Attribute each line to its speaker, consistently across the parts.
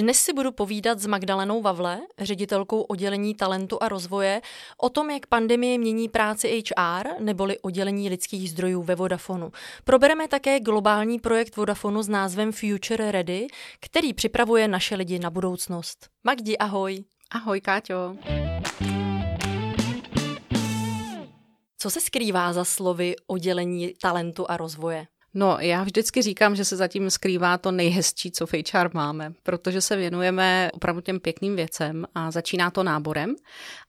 Speaker 1: Dnes si budu povídat s Magdalenou Vavle, ředitelkou oddělení talentu a rozvoje, o tom, jak pandemie mění práci HR, neboli oddělení lidských zdrojů ve Vodafonu. Probereme také globální projekt Vodafonu s názvem Future Ready, který připravuje naše lidi na budoucnost. Magdi, ahoj.
Speaker 2: Ahoj, Káťo.
Speaker 1: Co se skrývá za slovy oddělení talentu a rozvoje?
Speaker 2: No, já vždycky říkám, že se zatím skrývá to nejhezčí, co v HR máme, protože se věnujeme opravdu těm pěkným věcem a začíná to náborem.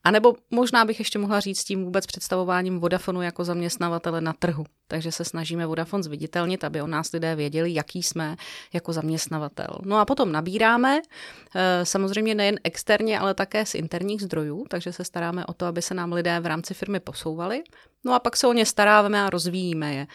Speaker 2: A nebo možná bych ještě mohla říct tím vůbec představováním Vodafonu jako zaměstnavatele na trhu. Takže se snažíme Vodafone zviditelnit, aby o nás lidé věděli, jaký jsme jako zaměstnavatel. No a potom nabíráme, eh, samozřejmě nejen externě, ale také z interních zdrojů, takže se staráme o to, aby se nám lidé v rámci firmy posouvali. No a pak se o ně staráme a rozvíjíme je.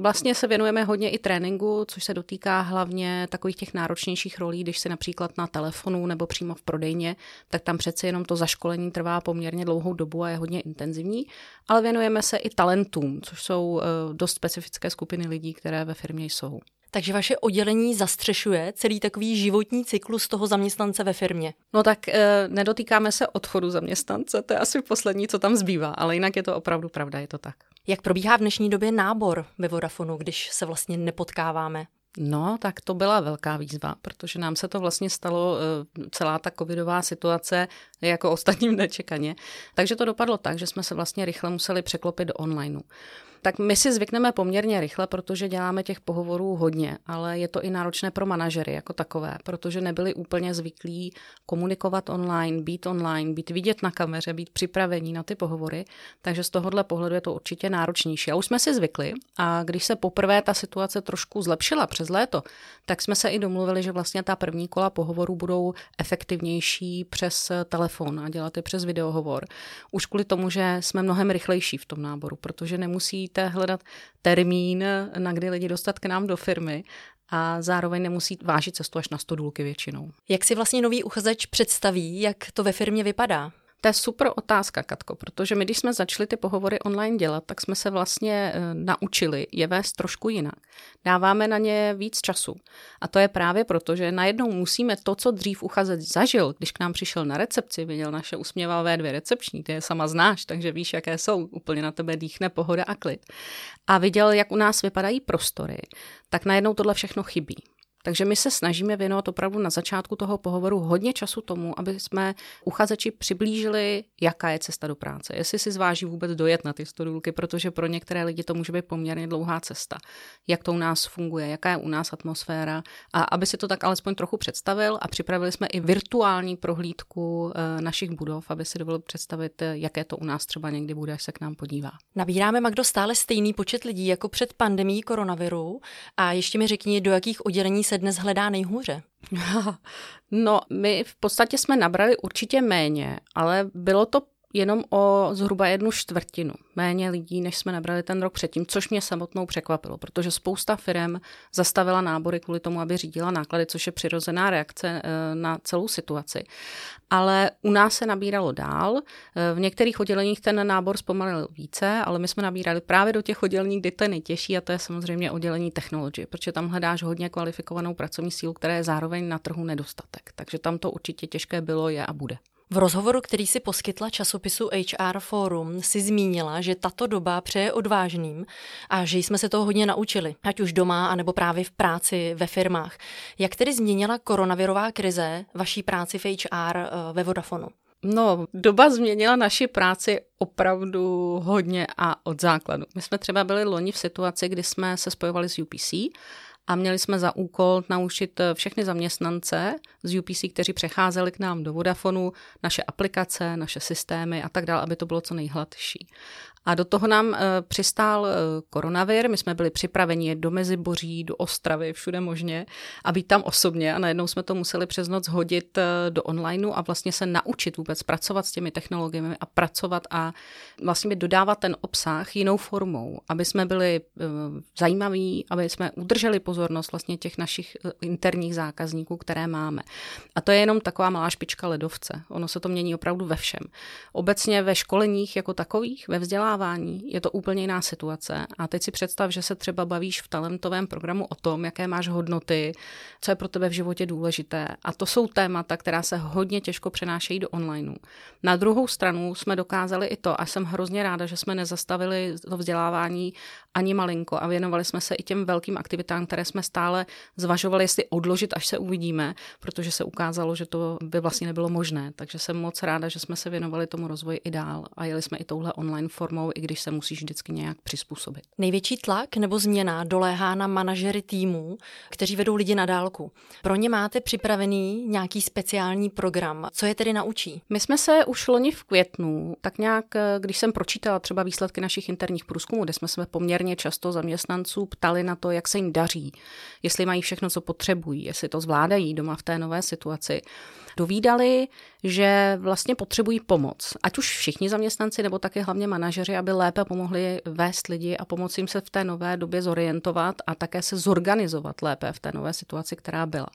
Speaker 2: Vlastně se věnujeme hodně i tréninku, což se dotýká hlavně takových těch náročnějších rolí, když se například na telefonu nebo přímo v prodejně, tak tam přece jenom to zaškolení trvá poměrně dlouhou dobu a je hodně intenzivní. Ale věnujeme se i talentům, což jsou eh, dost specifické skupiny lidí, které ve firmě jsou.
Speaker 1: Takže vaše oddělení zastřešuje celý takový životní cyklus toho zaměstnance ve firmě.
Speaker 2: No tak e, nedotýkáme se odchodu zaměstnance, to je asi poslední, co tam zbývá, ale jinak je to opravdu pravda, je to tak.
Speaker 1: Jak probíhá v dnešní době nábor ve Vodafonu, když se vlastně nepotkáváme?
Speaker 2: No, tak to byla velká výzva, protože nám se to vlastně stalo, eh, celá ta covidová situace jako ostatním nečekaně. Takže to dopadlo tak, že jsme se vlastně rychle museli překlopit do onlineu tak my si zvykneme poměrně rychle, protože děláme těch pohovorů hodně, ale je to i náročné pro manažery jako takové, protože nebyli úplně zvyklí komunikovat online, být online, být vidět na kameře, být připravení na ty pohovory, takže z tohohle pohledu je to určitě náročnější. A už jsme si zvykli a když se poprvé ta situace trošku zlepšila přes léto, tak jsme se i domluvili, že vlastně ta první kola pohovorů budou efektivnější přes telefon a dělat je přes videohovor. Už kvůli tomu, že jsme mnohem rychlejší v tom náboru, protože nemusí nemusíte hledat termín, na kdy lidi dostat k nám do firmy a zároveň nemusí vážit cestu až na 100 důlky většinou.
Speaker 1: Jak si vlastně nový uchazeč představí, jak to ve firmě vypadá?
Speaker 2: To je super otázka, Katko, protože my, když jsme začali ty pohovory online dělat, tak jsme se vlastně e, naučili je vést trošku jinak. Dáváme na ně víc času. A to je právě proto, že najednou musíme to, co dřív uchazeč zažil, když k nám přišel na recepci, viděl naše usměvavé dvě recepční, ty je sama znáš, takže víš, jaké jsou, úplně na tebe dýchne pohoda a klid. A viděl, jak u nás vypadají prostory, tak najednou tohle všechno chybí. Takže my se snažíme věnovat opravdu na začátku toho pohovoru hodně času tomu, aby jsme uchazeči přiblížili, jaká je cesta do práce. Jestli si zváží vůbec dojet na ty stodůlky, protože pro některé lidi to může být poměrně dlouhá cesta. Jak to u nás funguje, jaká je u nás atmosféra. A aby si to tak alespoň trochu představil a připravili jsme i virtuální prohlídku eh, našich budov, aby si dovolil představit, eh, jaké to u nás třeba někdy bude, až se k nám podívá.
Speaker 1: Nabíráme, Magdo, stále stejný počet lidí jako před pandemí koronaviru. A ještě mi řekni, do jakých oddělení se dnes hledá nejhůře?
Speaker 2: No, my v podstatě jsme nabrali určitě méně, ale bylo to jenom o zhruba jednu čtvrtinu méně lidí, než jsme nabrali ten rok předtím, což mě samotnou překvapilo, protože spousta firm zastavila nábory kvůli tomu, aby řídila náklady, což je přirozená reakce eh, na celou situaci. Ale u nás se nabíralo dál. Eh, v některých odděleních ten nábor zpomalil více, ale my jsme nabírali právě do těch oddělení, kdy to je nejtěžší, a to je samozřejmě oddělení technologie, protože tam hledáš hodně kvalifikovanou pracovní sílu, která je zároveň na trhu nedostatek. Takže tam to určitě těžké bylo, je a bude.
Speaker 1: V rozhovoru, který si poskytla časopisu HR Forum, si zmínila, že tato doba přeje odvážným a že jsme se toho hodně naučili, ať už doma, anebo právě v práci ve firmách. Jak tedy změnila koronavirová krize vaší práci v HR eh, ve Vodafonu?
Speaker 2: No, doba změnila naši práci opravdu hodně a od základu. My jsme třeba byli loni v situaci, kdy jsme se spojovali s UPC a měli jsme za úkol naučit eh, všechny zaměstnance z UPC, kteří přecházeli k nám do Vodafonu, naše aplikace, naše systémy a tak dále, aby to bylo co nejhladší. A do toho nám e, přistál e, koronavir, my jsme byli připraveni do Meziboří, do Ostravy, všude možně a být tam osobně a najednou jsme to museli přes noc hodit e, do onlineu a vlastně se naučit vůbec pracovat s těmi technologiemi a pracovat a vlastně dodávat ten obsah jinou formou, aby jsme byli zajímaví, aby jsme udrželi pozornost vlastně těch našich interních zákazníků, které máme. A to je jenom taková malá špička ledovce. Ono se to mění opravdu ve všem. Obecně ve školeních jako takových, ve vzdělávání vzdělávání je to úplně jiná situace. A teď si představ, že se třeba bavíš v talentovém programu o tom, jaké máš hodnoty, co je pro tebe v životě důležité. A to jsou témata, která se hodně těžko přenášejí do onlineu. Na druhou stranu jsme dokázali i to, a jsem hrozně ráda, že jsme nezastavili to vzdělávání ani malinko a věnovali jsme se i těm velkým aktivitám, které jsme stále zvažovali, jestli odložit, až se uvidíme, protože se ukázalo, že to by vlastně nebylo možné. Takže jsem moc ráda, že jsme se věnovali tomu rozvoji i dál a jeli jsme i touhle online formou, i když se musíš vždycky nějak přizpůsobit.
Speaker 1: Největší tlak nebo změna doléhá na manažery týmů, kteří vedou lidi na dálku. Pro ně máte připravený nějaký speciální program. Co je tedy naučí?
Speaker 2: My jsme se už loni v květnu, tak nějak, když jsem pročítala třeba výsledky našich interních průzkumů, kde jsme se poměrně poměrně často zaměstnanců ptali na to, jak se jim daří, jestli mají všechno, co potřebují, jestli to zvládají doma v té nové situaci. Dovídali, že vlastně potřebují pomoc. Ať už všichni zaměstnanci, nebo také hlavně manažeři, aby lépe pomohli vést lidi a pomoci jim se v té nové době zorientovat a také se zorganizovat lépe v té nové situaci, která byla.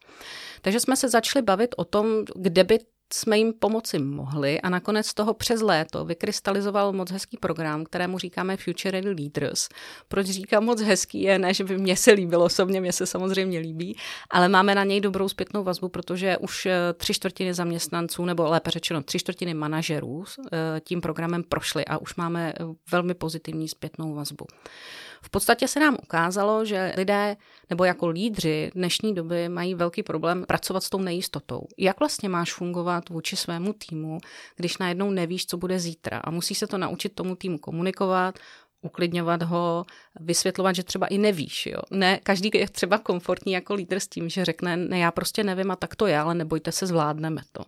Speaker 2: Takže jsme se začali bavit o tom, kde by jsme jim pomoci mohli a nakonec toho přes léto vykrystalizoval moc hezký program, kterému říkáme Future Ready Leaders. Proč říkám moc hezký je, ne, že by mně se líbilo osobně, mně se samozřejmě líbí, ale máme na něj dobrou zpětnou vazbu, protože už eh, tři čtvrtiny zaměstnanců, nebo lépe řečeno tři čtvrtiny manažerů eh, tím programem prošly a už máme eh, velmi pozitivní zpětnou vazbu. V podstatě se nám ukázalo, že lidé nebo jako lídři dnešní doby mají velký problém pracovat s tou nejistotou. Jak vlastně máš fungovat vůči svému týmu, když najednou nevíš, co bude zítra a musí se to naučit tomu týmu komunikovat, uklidňovat ho, vysvětlovat, že třeba i nevíš. Jo. Ne, každý je třeba komfortní jako lídr s tím, že řekne, ne, já prostě nevím a tak to je, ale nebojte se, zvládneme to.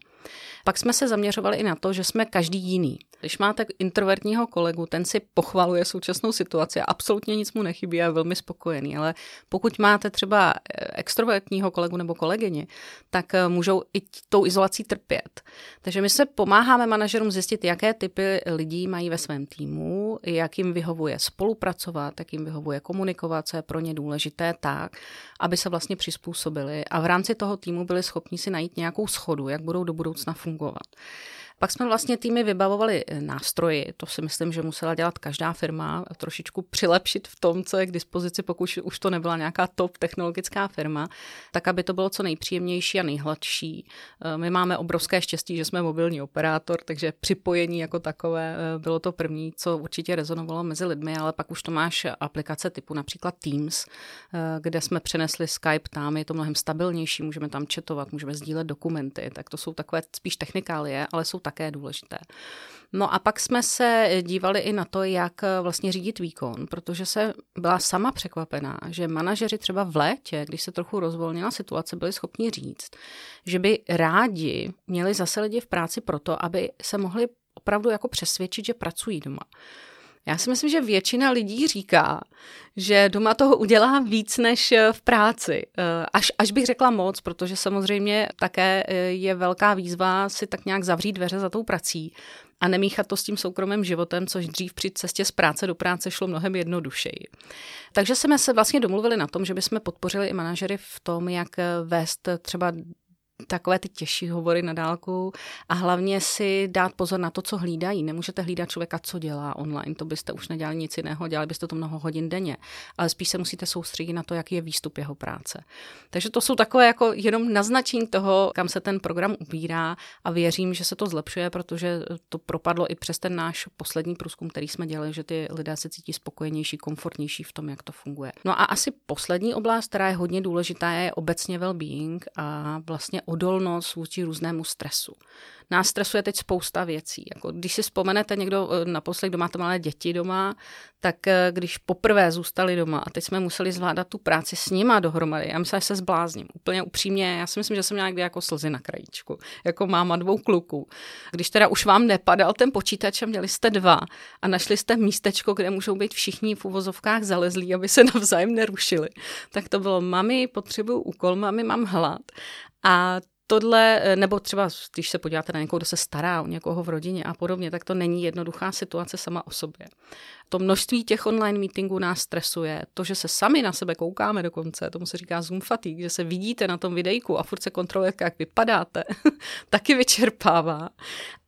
Speaker 2: Pak jsme se zaměřovali i na to, že jsme každý jiný. Když máte introvertního kolegu, ten si pochvaluje současnou situaci a absolutně nic mu nechybí a je velmi spokojený. Ale pokud máte třeba eh, extrovertního kolegu nebo kolegyni, tak eh, můžou i tou izolací trpět. Takže my se pomáháme manažerům zjistit, jaké typy lidí mají ve svém týmu, jak jim vyhovuje spolupracovat, jak jim vyhovuje komunikovat, co je pro ně důležité tak, aby se vlastně přizpůsobili a v rámci toho týmu byli schopni si najít nějakou schodu, jak budou do budoucna fungovat. Pak jsme vlastně týmy vybavovali eh, nástroji, to si myslím, že musela dělat každá firma, trošičku přilepšit v tom, co je k dispozici, pokud už to nebyla nějaká top technologická firma, tak aby to bylo co nejpříjemnější a nejhladší. Eh, my máme obrovské štěstí, že jsme mobilní operátor, takže připojení jako takové eh, bylo to první, co určitě rezonovalo mezi lidmi, ale pak už to máš aplikace typu například Teams, kde jsme přenesli Skype tam, je to mnohem stabilnější, můžeme tam četovat, můžeme sdílet dokumenty, tak to jsou takové spíš technikálie, ale jsou také důležité. No a pak jsme se dívali i na to, jak vlastně řídit výkon, protože se byla sama překvapená, že manažeři třeba v létě, když se trochu rozvolnila situace, byli schopni říct, že by rádi měli zase lidi v práci proto, aby se mohli opravdu jako přesvědčit, že pracují doma. Já si myslím, že většina lidí říká, že doma toho udělá víc než eh, v práci. Eh, až, až bych řekla moc, protože samozřejmě také eh, je velká výzva si tak nějak zavřít dveře za tou prací a nemíchat to s tím soukromým životem, což dřív při cestě z práce do práce šlo mnohem jednodušeji. Takže jsme se vlastně domluvili na tom, že bychom podpořili i manažery v tom, jak vést třeba takové ty těžší hovory na dálku a hlavně si dát pozor na to, co hlídají. Nemůžete hlídat člověka, co dělá online, to byste už nedělali nic jiného, dělali byste to mnoho hodin denně, ale spíš se musíte soustředit na to, jaký je výstup jeho práce. Takže to jsou takové jako jenom naznačení toho, kam se ten program ubírá a věřím, že se to zlepšuje, protože to propadlo i přes ten náš poslední průzkum, který jsme dělali, že ty lidé se cítí spokojenější, komfortnější v tom, jak to funguje. No a asi poslední oblast, která je hodně důležitá, je obecně well-being a vlastně odolnost vůči různému stresu. Nás stresuje teď spousta věcí. Jako když si vzpomenete někdo eh, naposled, kdo máte malé děti doma, tak eh, když poprvé zůstali doma a teď jsme museli zvládat tu práci s nima dohromady, já myslím, že se zblázním. Úplně upřímně, já si myslím, že jsem měla někdy jako slzy na krajíčku, jako máma dvou kluků. Když teda už vám nepadal ten počítač a měli jste dva a našli jste místečko, kde můžou být všichni v uvozovkách zalezlí, aby se navzájem nerušili, tak to bylo mami, potřebuju úkol, mami, mám hlad. A tohle, eh, nebo třeba když se podíváte na někoho, kdo se stará o někoho v rodině a podobně, tak to není jednoduchá situace sama o sobě. To množství těch online meetingů nás stresuje. To, že se sami na sebe koukáme dokonce, tomu se říká Zoom fatigue, že se vidíte na tom videjku a furt se kontrolujete, jak vypadáte, taky vyčerpává.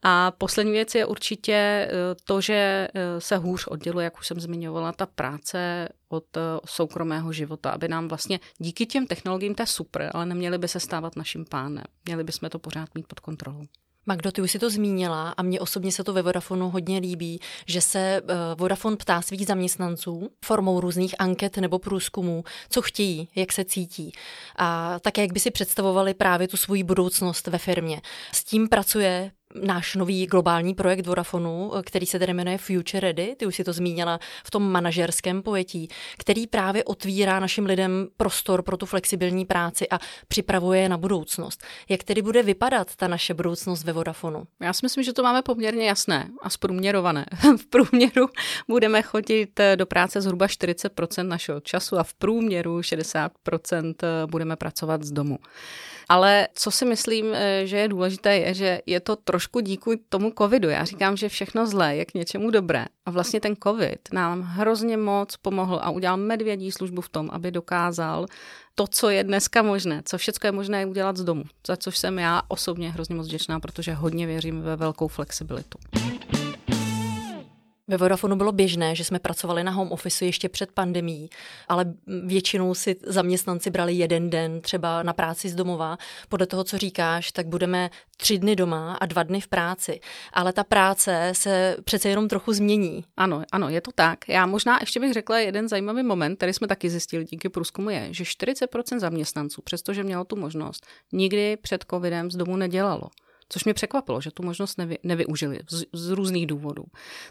Speaker 2: A poslední věc je určitě eh, to, že eh, se hůř odděluje, jak už jsem zmiňovala, ta práce od eh, soukromého života, aby nám vlastně díky těm technologiím to je super, ale neměli by se stávat naším pánem. Měli bychom to pořád mít pod kontrolou.
Speaker 1: Magdo, ty už si to zmínila a mně osobně se to ve Vodafonu hodně líbí, že se uh, Vodafone ptá svých zaměstnanců formou různých anket nebo průzkumů, co chtějí, jak se cítí a také jak by si představovali právě tu svoji budoucnost ve firmě. S tím pracuje náš nový globální projekt Vodafonu, který se tedy jmenuje Future Ready, ty už si to zmínila v tom manažerském pojetí, který právě otvírá našim lidem prostor pro tu flexibilní práci a připravuje je na budoucnost. Jak tedy bude vypadat ta naše budoucnost ve Vodafonu?
Speaker 2: Já si myslím, že to máme poměrně jasné a zprůměrované. v průměru budeme chodit do práce zhruba 40% našeho času a v průměru 60% budeme pracovat z domu. Ale co si myslím, eh, že je důležité, je, že je to trošku díky tomu covidu. Já říkám, že všechno zlé je k něčemu dobré. A vlastně ten covid nám hrozně moc pomohl a udělal medvědí službu v tom, aby dokázal to, co je dneska možné, co všechno je možné udělat z domu, za což jsem já osobně hrozně moc vděčná, protože hodně věřím ve velkou flexibilitu.
Speaker 1: Ve Vodafonu bylo běžné, že jsme pracovali na home office ještě před pandemí, ale většinou si zaměstnanci brali jeden den třeba na práci z domova. Podle toho, co říkáš, tak budeme tři dny doma a dva dny v práci. Ale ta práce se přece jenom trochu změní.
Speaker 2: Ano, ano, je to tak. Já možná ještě bych řekla jeden zajímavý moment, který jsme taky zjistili díky průzkumu, je, že 40% zaměstnanců, přestože mělo tu možnost, nikdy před covidem z domu nedělalo což mě překvapilo, že tu možnost nevy, nevyužili z, z různých důvodů.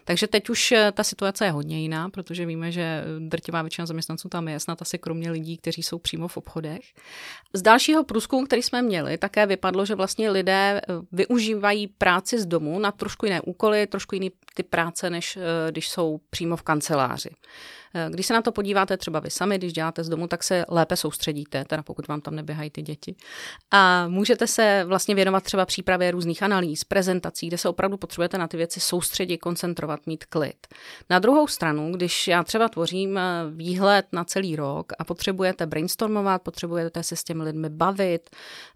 Speaker 2: Takže teď už eh, ta situace je hodně jiná, protože víme, že drtivá většina zaměstnanců tam je, snad asi kromě lidí, kteří jsou přímo v obchodech. Z dalšího průzkumu, který jsme měli, také vypadlo, že vlastně lidé eh, využívají práci z domu na trošku jiné úkoly, trošku jiný typ práce, než eh, když jsou přímo v kanceláři. Eh, když se na to podíváte třeba vy sami, když děláte z domu, tak se lépe soustředíte, teda pokud vám tam neběhají ty děti. A můžete se vlastně věnovat třeba přípravě různých analýz, prezentací, kde se opravdu potřebujete na ty věci soustředit, koncentrovat, mít klid. Na druhou stranu, když já třeba tvořím eh, výhled na celý rok a potřebujete brainstormovat, potřebujete se s těmi lidmi bavit,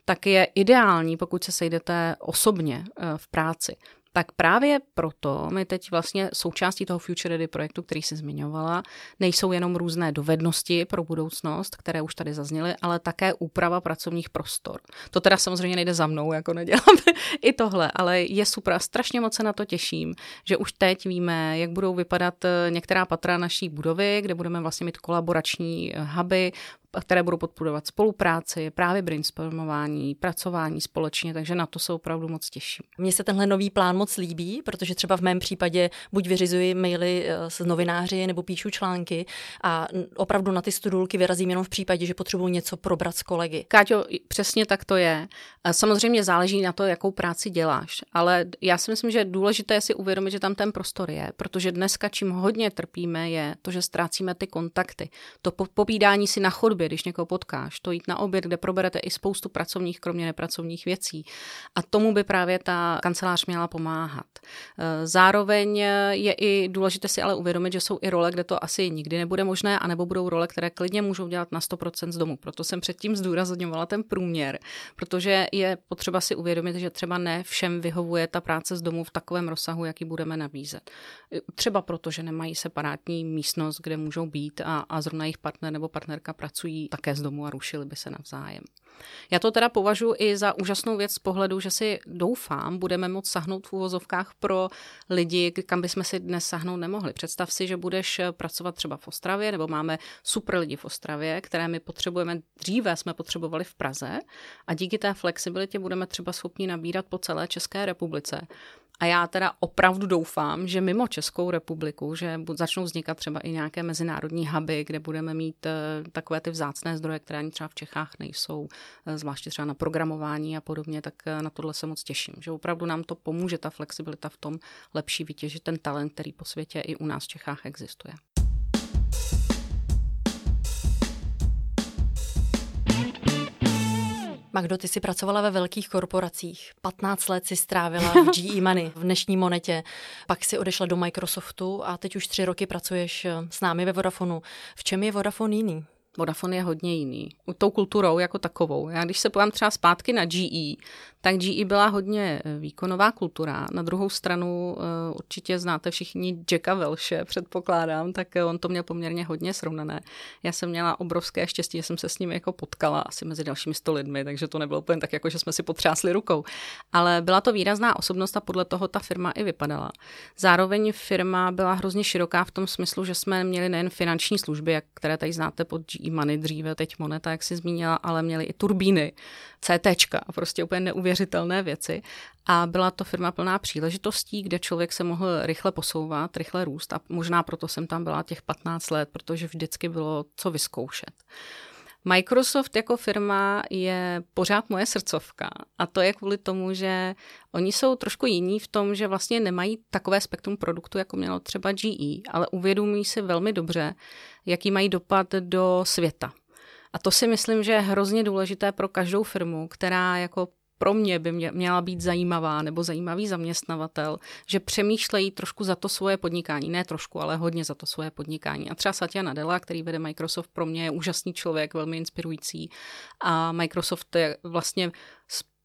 Speaker 2: tak je ideální, pokud se sejdete osobně v práci tak právě proto my teď vlastně součástí toho Future Ready projektu, který si zmiňovala, nejsou jenom různé dovednosti pro budoucnost, které už tady zazněly, ale také úprava pracovních prostor. To teda samozřejmě nejde za mnou, jako nedělám i tohle, ale je super strašně moc se na to těším, že už teď víme, jak budou vypadat eh, některá patra naší budovy, kde budeme vlastně mít kolaborační eh, huby, které budou podporovat spolupráci, právě brainstormování, pracování společně, takže na to se opravdu moc těším.
Speaker 1: Mně se tenhle nový plán moc líbí, protože třeba v mém případě buď vyřizuji maily eh, s novináři nebo píšu články a opravdu na ty studulky vyrazím jenom v případě, že potřebuji něco probrat s kolegy.
Speaker 2: Káťo, přesně tak to je. Samozřejmě záleží na to, jakou práci děláš, ale já si myslím, že důležité je si uvědomit, že tam ten prostor je, protože dneska čím hodně trpíme je to, že ztrácíme ty kontakty. To popídání si na chodbě, když někoho potkáš, to jít na oběd, kde proberete i spoustu pracovních, kromě nepracovních věcí. A tomu by právě ta kancelář měla pomáhat. Eh, zároveň je i důležité si ale uvědomit, že jsou i role, kde to asi nikdy nebude možné, anebo budou role, které klidně můžou dělat na 100% z domu. Proto jsem předtím zdůrazňovala ten průměr, protože je potřeba si uvědomit, že třeba ne všem vyhovuje ta práce z domu v takovém rozsahu, jaký budeme nabízet. Třeba proto, že nemají separátní místnost, kde můžou být a, a zrovna jejich partner nebo partnerka pracují pracují také z domu a rušili by se navzájem. Já to teda považuji i za úžasnou věc z pohledu, že si doufám, budeme moct sahnout v úvozovkách pro lidi, kam bychom si dnes sahnout nemohli. Představ si, že budeš pracovat třeba v Ostravě, nebo máme super lidi v Ostravě, které my potřebujeme, dříve jsme potřebovali v Praze a díky té flexibilitě budeme třeba schopni nabírat po celé České republice. A já teda opravdu doufám, že mimo Českou republiku, že začnou vznikat třeba i nějaké mezinárodní huby, kde budeme mít eh, takové ty vzácné zdroje, které ani třeba v Čechách nejsou, eh, zvláště třeba na programování a podobně, tak eh, na tohle se moc těším. Že opravdu nám to pomůže, ta flexibilita v tom lepší vytěžit ten talent, který po světě i u nás v Čechách existuje.
Speaker 1: Magdo, ty jsi pracovala ve velkých korporacích. 15 let si strávila v GE Money, v dnešní monetě. Pak si odešla do Microsoftu a teď už tři roky pracuješ eh, s námi ve Vodafonu. V čem je Vodafone jiný?
Speaker 2: Vodafone je hodně jiný. Tou kulturou jako takovou. Já když se povám třeba zpátky na GE, tak GE byla hodně eh, výkonová kultura. Na druhou stranu eh, určitě znáte všichni Jacka Welche, předpokládám, tak eh, on to měl poměrně hodně srovnané. Já jsem měla obrovské štěstí, že jsem se s ním jako potkala asi mezi dalšími sto lidmi, takže to nebylo úplně tak, jako že jsme si potřásli rukou. Ale byla to výrazná osobnost a podle toho ta firma i vypadala. Zároveň firma byla hrozně široká v tom smyslu, že jsme měli nejen finanční služby, které tady znáte pod GE Money dříve, teď Moneta, jak si zmínila, ale měli i turbíny, CT, prostě úplně neuvěřitelné věci. A byla to firma plná příležitostí, kde člověk se mohl rychle posouvat, rychle růst a možná proto jsem tam byla těch 15 let, protože vždycky bylo co vyzkoušet. Microsoft jako firma je pořád moje srdcovka a to je kvůli tomu, že oni jsou trošku jiní v tom, že vlastně nemají takové spektrum produktu, jako mělo třeba GE, ale uvědomují si velmi dobře, jaký mají dopad do světa. A to si myslím, že je hrozně důležité pro každou firmu, která jako pro mě by mě, měla být zajímavá nebo zajímavý zaměstnavatel, že přemýšlejí trošku za to svoje podnikání. Ne trošku, ale hodně za to svoje podnikání. A třeba Satya Nadella, který vede Microsoft, pro mě je úžasný člověk, velmi inspirující. A Microsoft je vlastně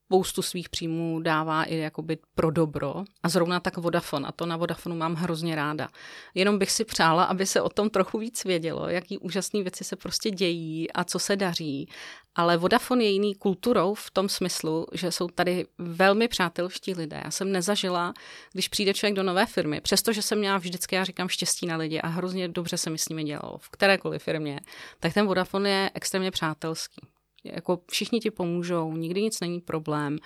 Speaker 2: spoustu svých příjmů dává i jakoby pro dobro a zrovna tak Vodafone a to na Vodafonu mám hrozně ráda. Jenom bych si přála, aby se o tom trochu víc vědělo, jaký úžasné věci se prostě dějí a co se daří. Ale Vodafone je jiný kulturou v tom smyslu, že jsou tady velmi přátelští lidé. Já jsem nezažila, když přijde člověk do nové firmy, přestože jsem měla vždycky, já říkám, štěstí na lidi a hrozně dobře se mi s nimi dělalo v kterékoliv firmě, tak ten Vodafone je extrémně přátelský. Jako všichni ti pomůžou, nikdy nic není problém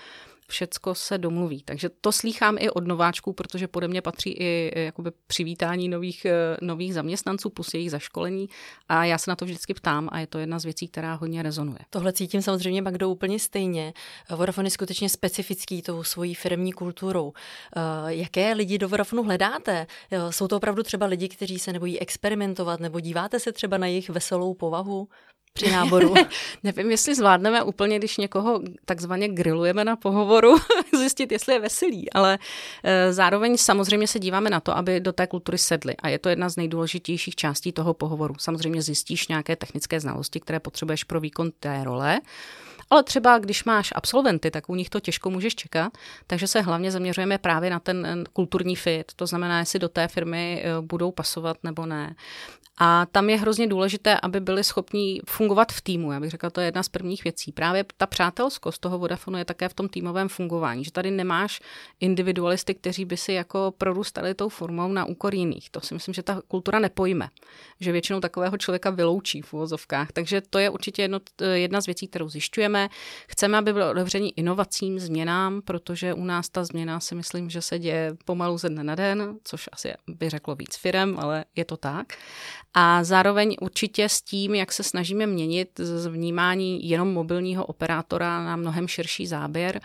Speaker 2: všecko se domluví. Takže to slýchám i od nováčků, protože pode mě patří i jakoby přivítání nových, eh, nových zaměstnanců plus jejich zaškolení a já se na to vždycky ptám a je to jedna z věcí, která hodně rezonuje.
Speaker 1: Tohle cítím samozřejmě Magdo úplně stejně. Vodafone je skutečně specifický tou svojí firmní kulturou. Eh, jaké lidi do Vodafonu hledáte? Eh, jsou to opravdu třeba lidi, kteří se nebojí experimentovat nebo díváte se třeba na jejich veselou povahu? Při náboru.
Speaker 2: Nevím, jestli zvládneme úplně, když někoho takzvaně grillujeme na pohovoru, zjistit, jestli je veselý, ale e, zároveň samozřejmě se díváme na to, aby do té kultury sedli. A je to jedna z nejdůležitějších částí toho pohovoru. Samozřejmě zjistíš nějaké technické znalosti, které potřebuješ pro výkon té role. Ale třeba když máš absolventy, tak u nich to těžko můžeš čekat, takže se hlavně zaměřujeme právě na ten kulturní fit, to znamená, jestli do té firmy e, budou pasovat nebo ne. A tam je hrozně důležité, aby byli schopni fungovat v týmu. Já bych řekla, to je jedna z prvních věcí. Právě ta přátelskost toho Vodafonu je také v tom týmovém fungování, že tady nemáš individualisty, kteří by si jako prorůstali tou formou na úkor jiných. To si myslím, že ta kultura nepojme, že většinou takového člověka vyloučí v uvozovkách. Takže to je určitě jedno, jedna z věcí, kterou zjišťujeme. Chceme, aby bylo otevření inovacím, změnám, protože u nás ta změna si myslím, že se děje pomalu ze dne na den, což asi by řeklo víc firem, ale je to tak. A zároveň určitě s tím, jak se snažíme měnit z vnímání jenom mobilního operátora na mnohem širší záběr,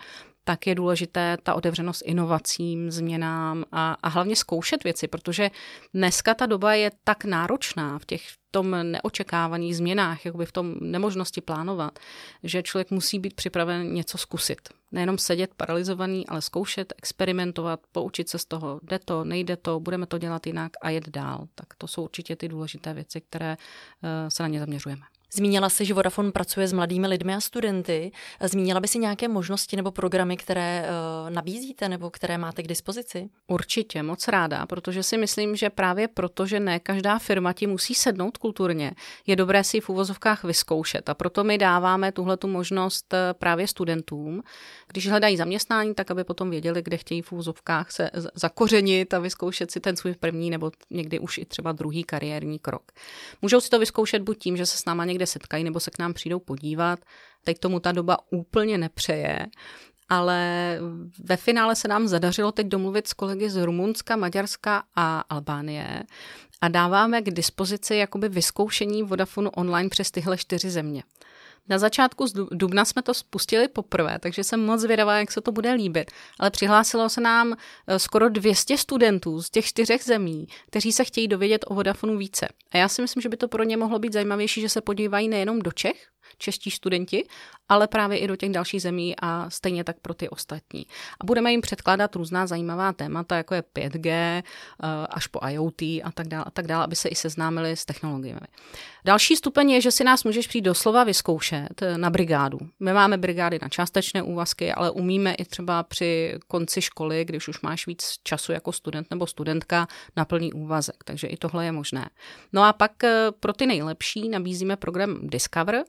Speaker 2: tak je důležité ta otevřenost inovacím, změnám a, a hlavně zkoušet věci, protože dneska ta doba je tak náročná v těch tom neočekávaných změnách, jakoby v tom nemožnosti plánovat, že člověk musí být připraven něco zkusit. Nejenom sedět paralizovaný, ale zkoušet, experimentovat, poučit se z toho, jde to, nejde to, budeme to dělat jinak a jet dál. Tak to jsou určitě ty důležité věci, které eh, se na ně zaměřujeme.
Speaker 1: Zmínila si, že Vodafone pracuje s mladými lidmi a studenty. Zmínila by si nějaké možnosti nebo programy, které uh, nabízíte nebo které máte k dispozici?
Speaker 2: Určitě, moc ráda, protože si myslím, že právě proto, že ne každá firma ti musí sednout kulturně, je dobré si v úvozovkách vyzkoušet. A proto my dáváme tuhle tu možnost eh, právě studentům, když hledají zaměstnání, tak aby potom věděli, kde chtějí v úvozovkách se zakořenit a vyzkoušet si ten svůj první nebo někdy už i třeba druhý kariérní krok. Můžou si to vyzkoušet buď tím, že se s náma někde setkají nebo se k nám přijdou podívat. Teď tomu ta doba úplně nepřeje, ale ve finále se nám zadařilo teď domluvit s kolegy z Rumunska, Maďarska a Albánie a dáváme k dispozici jakoby vyzkoušení Vodafonu online přes tyhle čtyři země. Na začátku z dubna jsme to spustili poprvé, takže jsem moc zvědavá, jak se to bude líbit. Ale přihlásilo se nám eh, skoro 200 studentů z těch čtyřech zemí, kteří se chtějí dovědět o Vodafonu více. A já si myslím, že by to pro ně mohlo být zajímavější, že se podívají nejenom do Čech, čeští studenti, ale právě i do těch dalších zemí a stejně tak pro ty ostatní. A budeme jim předkládat různá zajímavá témata, jako je 5G, eh, až po IoT a tak dále, a tak dále, aby se i seznámili s technologiemi. Další stupeň je, že si nás můžeš přijít doslova vyzkoušet na brigádu. My máme brigády na částečné úvazky, ale umíme i třeba při konci školy, když už máš víc času jako student nebo studentka, na plný úvazek. Takže i tohle je možné. No a pak eh, pro ty nejlepší nabízíme program Discover,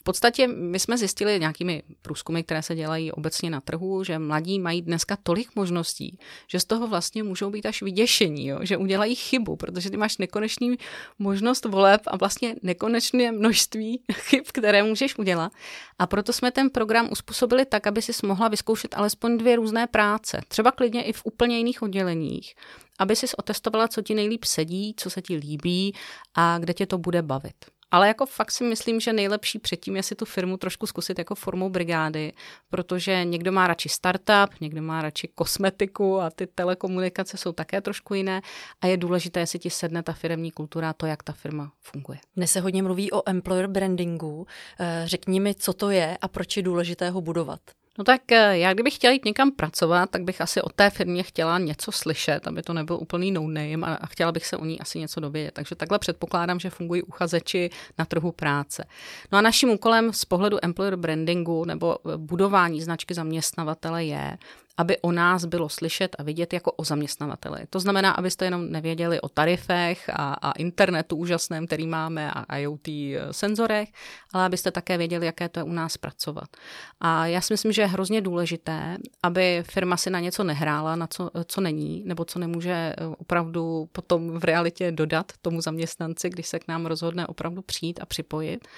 Speaker 2: v podstatě my jsme zjistili nějakými průzkumy, které se dělají obecně na trhu, že mladí mají dneska tolik možností, že z toho vlastně můžou být až vyděšení, jo? že udělají chybu, protože ty máš nekonečný možnost voleb a vlastně nekonečné množství chyb, které můžeš udělat. A proto jsme ten program uspůsobili tak, aby si mohla vyzkoušet alespoň dvě různé práce, třeba klidně i v úplně jiných odděleních, aby si otestovala, co ti nejlíp sedí, co se ti líbí a kde tě to bude bavit. Ale jako fakt si myslím, že nejlepší předtím je si tu firmu trošku zkusit jako formou brigády, protože někdo má radši startup, někdo má radši kosmetiku a ty telekomunikace jsou také trošku jiné a je důležité, jestli ti sedne ta firmní kultura, to, jak ta firma funguje.
Speaker 1: Dnes se hodně mluví o employer brandingu. Eh, řekni mi, co to je a proč je důležité ho budovat.
Speaker 2: No tak eh, já kdybych chtěla jít někam pracovat, tak bych asi o té firmě chtěla něco slyšet, aby to nebyl úplný no-name a chtěla bych se o ní asi něco dovědět. Takže takhle předpokládám, že fungují uchazeči na trhu práce. No a naším úkolem z pohledu employer brandingu nebo eh, budování značky zaměstnavatele je, aby o nás bylo slyšet a vidět jako o zaměstnavateli. To znamená, abyste jenom nevěděli o tarifech a, a internetu úžasném, který máme a IoT eh, senzorech, ale abyste také věděli, jaké to je u nás pracovat. A já si myslím, že je hrozně důležité, aby firma si na něco nehrála, na co, co není, nebo co nemůže eh, opravdu potom v realitě dodat tomu zaměstnanci, když se k nám rozhodne opravdu přijít a připojit.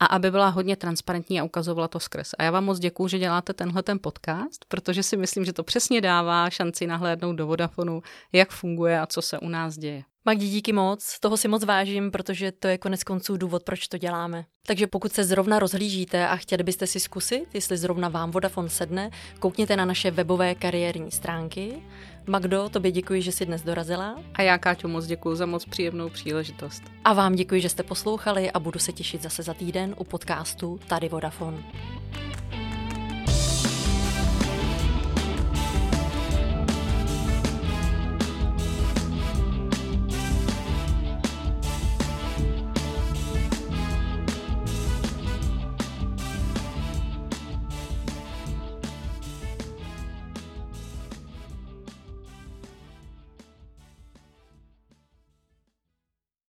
Speaker 2: A aby byla hodně transparentní a ukazovala to skres. A já vám moc děkuju, že děláte tenhle ten podcast, protože si myslím, že to přesně dává šanci nahlédnout do Vodafonu, jak funguje a co se u nás děje.
Speaker 1: Magdi, díky moc, toho si moc vážím, protože to je konec konců důvod, proč to děláme. Takže pokud se zrovna rozhlížíte a chtěli byste si zkusit, jestli zrovna vám Vodafone sedne, koukněte na naše webové kariérní stránky. Magdo, tobě děkuji, že jsi dnes dorazila.
Speaker 2: A já, Káťo, moc děkuji za moc příjemnou příležitost.
Speaker 1: A vám děkuji, že jste poslouchali a budu se těšit zase za týden u podcastu Tady Vodafone.